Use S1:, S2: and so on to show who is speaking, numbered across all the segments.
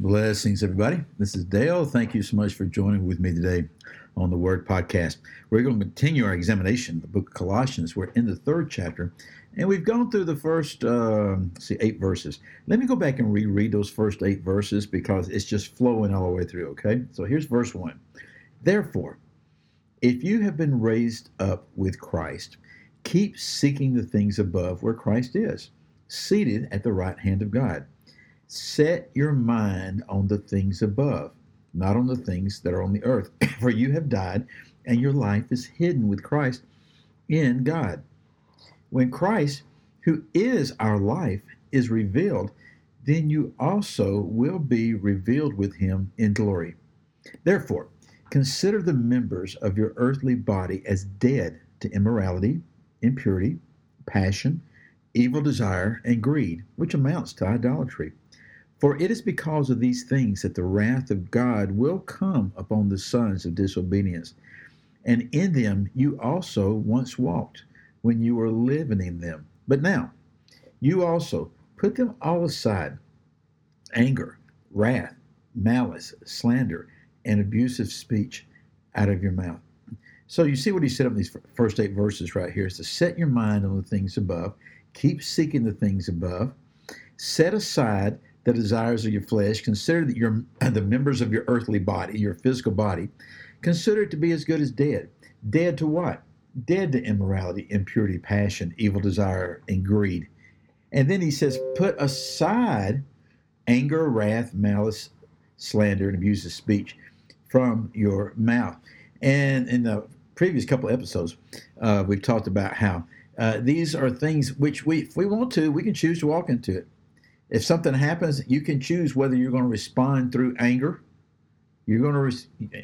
S1: Blessings, everybody. This is Dale. Thank you so much for joining with me today on the Word Podcast. We're going to continue our examination of the book of Colossians. We're in the third chapter, and we've gone through the first, uh, see, eight verses. Let me go back and reread those first eight verses because it's just flowing all the way through, okay? So here's verse one. Therefore, if you have been raised up with Christ, keep seeking the things above where Christ is, seated at the right hand of God. Set your mind on the things above, not on the things that are on the earth. For you have died, and your life is hidden with Christ in God. When Christ, who is our life, is revealed, then you also will be revealed with him in glory. Therefore, consider the members of your earthly body as dead to immorality, impurity, passion, evil desire, and greed, which amounts to idolatry. For it is because of these things that the wrath of God will come upon the sons of disobedience. And in them you also once walked when you were living in them. But now you also put them all aside anger, wrath, malice, slander, and abusive speech out of your mouth. So you see what he said in these first eight verses right here is to set your mind on the things above, keep seeking the things above, set aside the desires of your flesh. Consider that you're the members of your earthly body, your physical body, consider it to be as good as dead. Dead to what? Dead to immorality, impurity, passion, evil desire, and greed. And then he says, put aside anger, wrath, malice, slander, and abusive speech from your mouth. And in the previous couple episodes, uh, we've talked about how uh, these are things which we, if we want to, we can choose to walk into it. If something happens, you can choose whether you're going to respond through anger, you're going to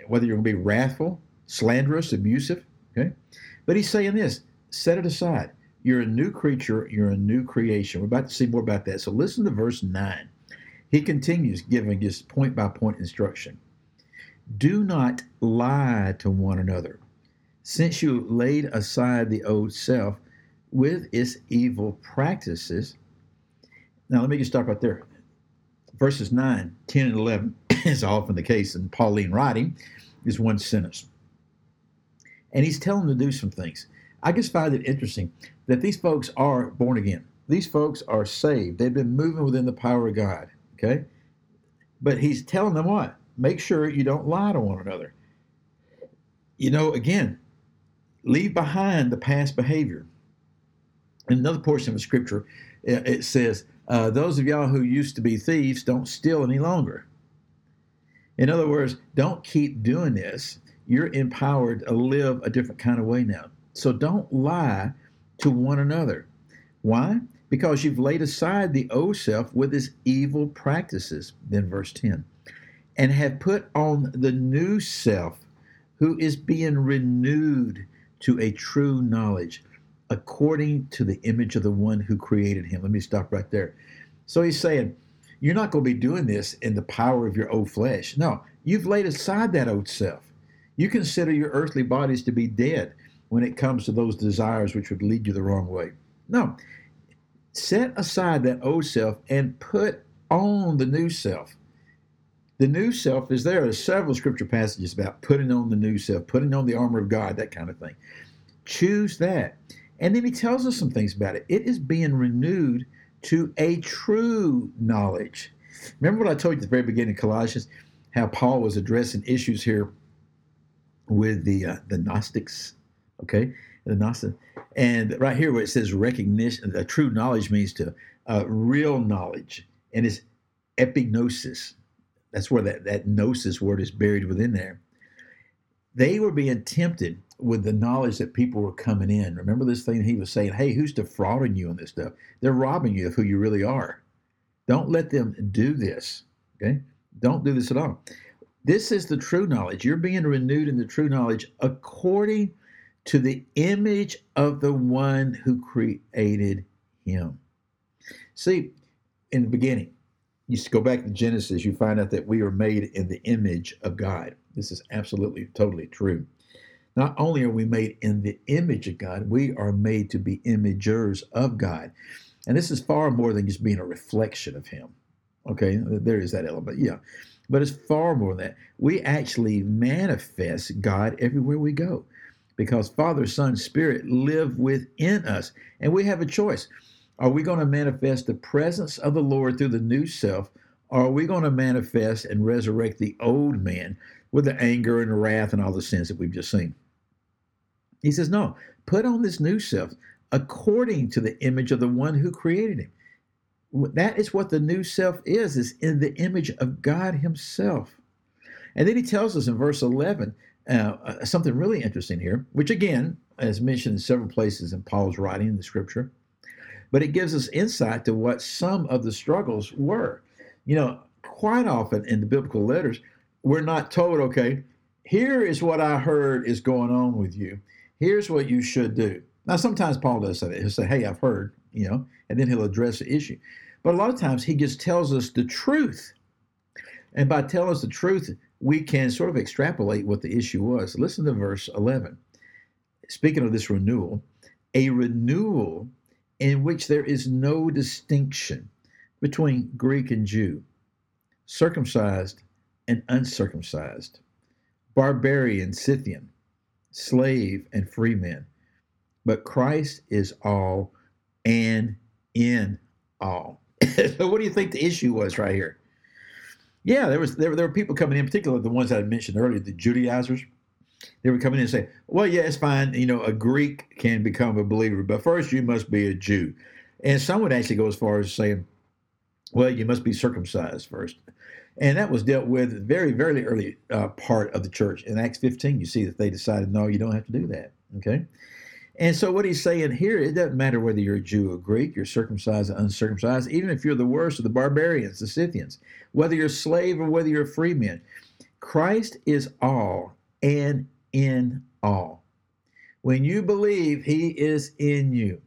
S1: whether you're going to be wrathful, slanderous, abusive. Okay, but he's saying this: set it aside. You're a new creature. You're a new creation. We're about to see more about that. So listen to verse nine. He continues giving his point by point instruction. Do not lie to one another, since you laid aside the old self with its evil practices now, let me just stop right there. Verses 9, 10, and 11 is often the case in Pauline writing, is one sentence. And he's telling them to do some things. I just find it interesting that these folks are born again. These folks are saved. They've been moving within the power of God. Okay? But he's telling them what? Make sure you don't lie to one another. You know, again, leave behind the past behavior. In another portion of scripture, it says, uh, those of y'all who used to be thieves don't steal any longer. In other words, don't keep doing this. You're empowered to live a different kind of way now. So don't lie to one another. Why? Because you've laid aside the old self with its evil practices, then verse 10, and have put on the new self who is being renewed to a true knowledge according to the image of the one who created him. Let me stop right there. So he's saying, You're not going to be doing this in the power of your old flesh. No, you've laid aside that old self. You consider your earthly bodies to be dead when it comes to those desires which would lead you the wrong way. No, set aside that old self and put on the new self. The new self is there. There's several scripture passages about putting on the new self, putting on the armor of God, that kind of thing. Choose that. And then he tells us some things about it. It is being renewed to a true knowledge. Remember what I told you at the very beginning of Colossians, how Paul was addressing issues here with the uh, the Gnostics, okay, the Gnostics, and right here where it says recognition, a true knowledge means to uh, real knowledge, and it's epignosis. That's where that that gnosis word is buried within there. They were being tempted with the knowledge that people were coming in. Remember this thing he was saying, hey, who's defrauding you on this stuff? They're robbing you of who you really are. Don't let them do this. Okay? Don't do this at all. This is the true knowledge. You're being renewed in the true knowledge according to the image of the one who created him. See, in the beginning, you go back to Genesis, you find out that we are made in the image of God. This is absolutely, totally true. Not only are we made in the image of God, we are made to be imagers of God. And this is far more than just being a reflection of Him. Okay, there is that element, yeah. But it's far more than that. We actually manifest God everywhere we go because Father, Son, Spirit live within us. And we have a choice. Are we going to manifest the presence of the Lord through the new self? Or are we going to manifest and resurrect the old man with the anger and wrath and all the sins that we've just seen? He says, No, put on this new self according to the image of the one who created him. That is what the new self is, is in the image of God Himself. And then he tells us in verse 11 uh, uh, something really interesting here, which again, as mentioned in several places in Paul's writing in the scripture, but it gives us insight to what some of the struggles were. You know, quite often in the biblical letters, we're not told, okay, here is what I heard is going on with you. Here's what you should do. Now, sometimes Paul does say that. He'll say, hey, I've heard, you know, and then he'll address the issue. But a lot of times he just tells us the truth. And by telling us the truth, we can sort of extrapolate what the issue was. Listen to verse 11. Speaking of this renewal, a renewal in which there is no distinction between Greek and Jew, circumcised and uncircumcised, barbarian, Scythian, slave and free men. But Christ is all and in all. so what do you think the issue was right here? Yeah, there was there, there were people coming in, particularly the ones I mentioned earlier, the Judaizers. They were coming in and say, "Well, yeah, it's fine. You know, a Greek can become a believer, but first you must be a Jew." And some would actually go as far as saying, "Well, you must be circumcised first. And that was dealt with very, very early uh, part of the church. In Acts 15, you see that they decided, no, you don't have to do that. Okay. And so what he's saying here, it doesn't matter whether you're a Jew or Greek, you're circumcised or uncircumcised, even if you're the worst of the barbarians, the Scythians, whether you're a slave or whether you're a free man, Christ is all and in all. When you believe he is in you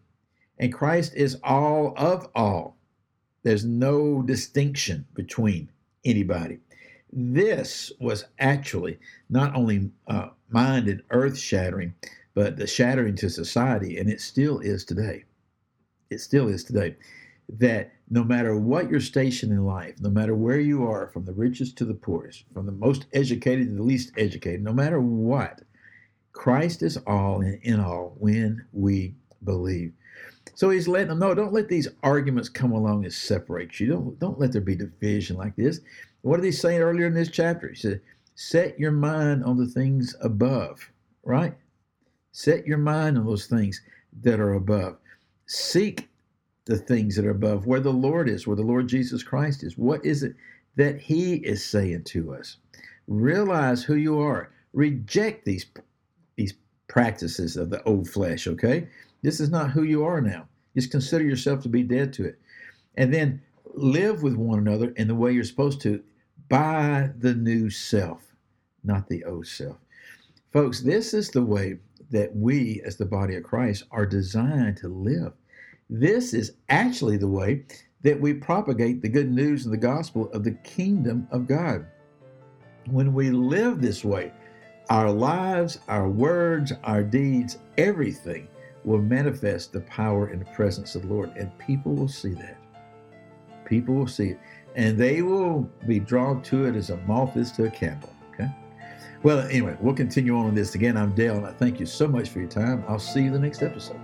S1: and Christ is all of all, there's no distinction between anybody. This was actually not only uh, mind and earth shattering, but the shattering to society, and it still is today. It still is today. That no matter what your station in life, no matter where you are, from the richest to the poorest, from the most educated to the least educated, no matter what, Christ is all and in all when we believe. So he's letting them know, don't let these arguments come along and separate you. Don't, don't let there be division like this. What did he say earlier in this chapter? He said, set your mind on the things above, right? Set your mind on those things that are above. Seek the things that are above, where the Lord is, where the Lord Jesus Christ is. What is it that He is saying to us? Realize who you are. Reject these, these practices of the old flesh, okay? This is not who you are now. Just consider yourself to be dead to it. And then live with one another in the way you're supposed to by the new self, not the old self. Folks, this is the way that we, as the body of Christ, are designed to live. This is actually the way that we propagate the good news and the gospel of the kingdom of God. When we live this way, our lives, our words, our deeds, everything will manifest the power and the presence of the Lord, and people will see that. People will see it, and they will be drawn to it as a moth is to a candle. Okay? Well, anyway, we'll continue on with this again. I'm Dale, and I thank you so much for your time. I'll see you the next episode.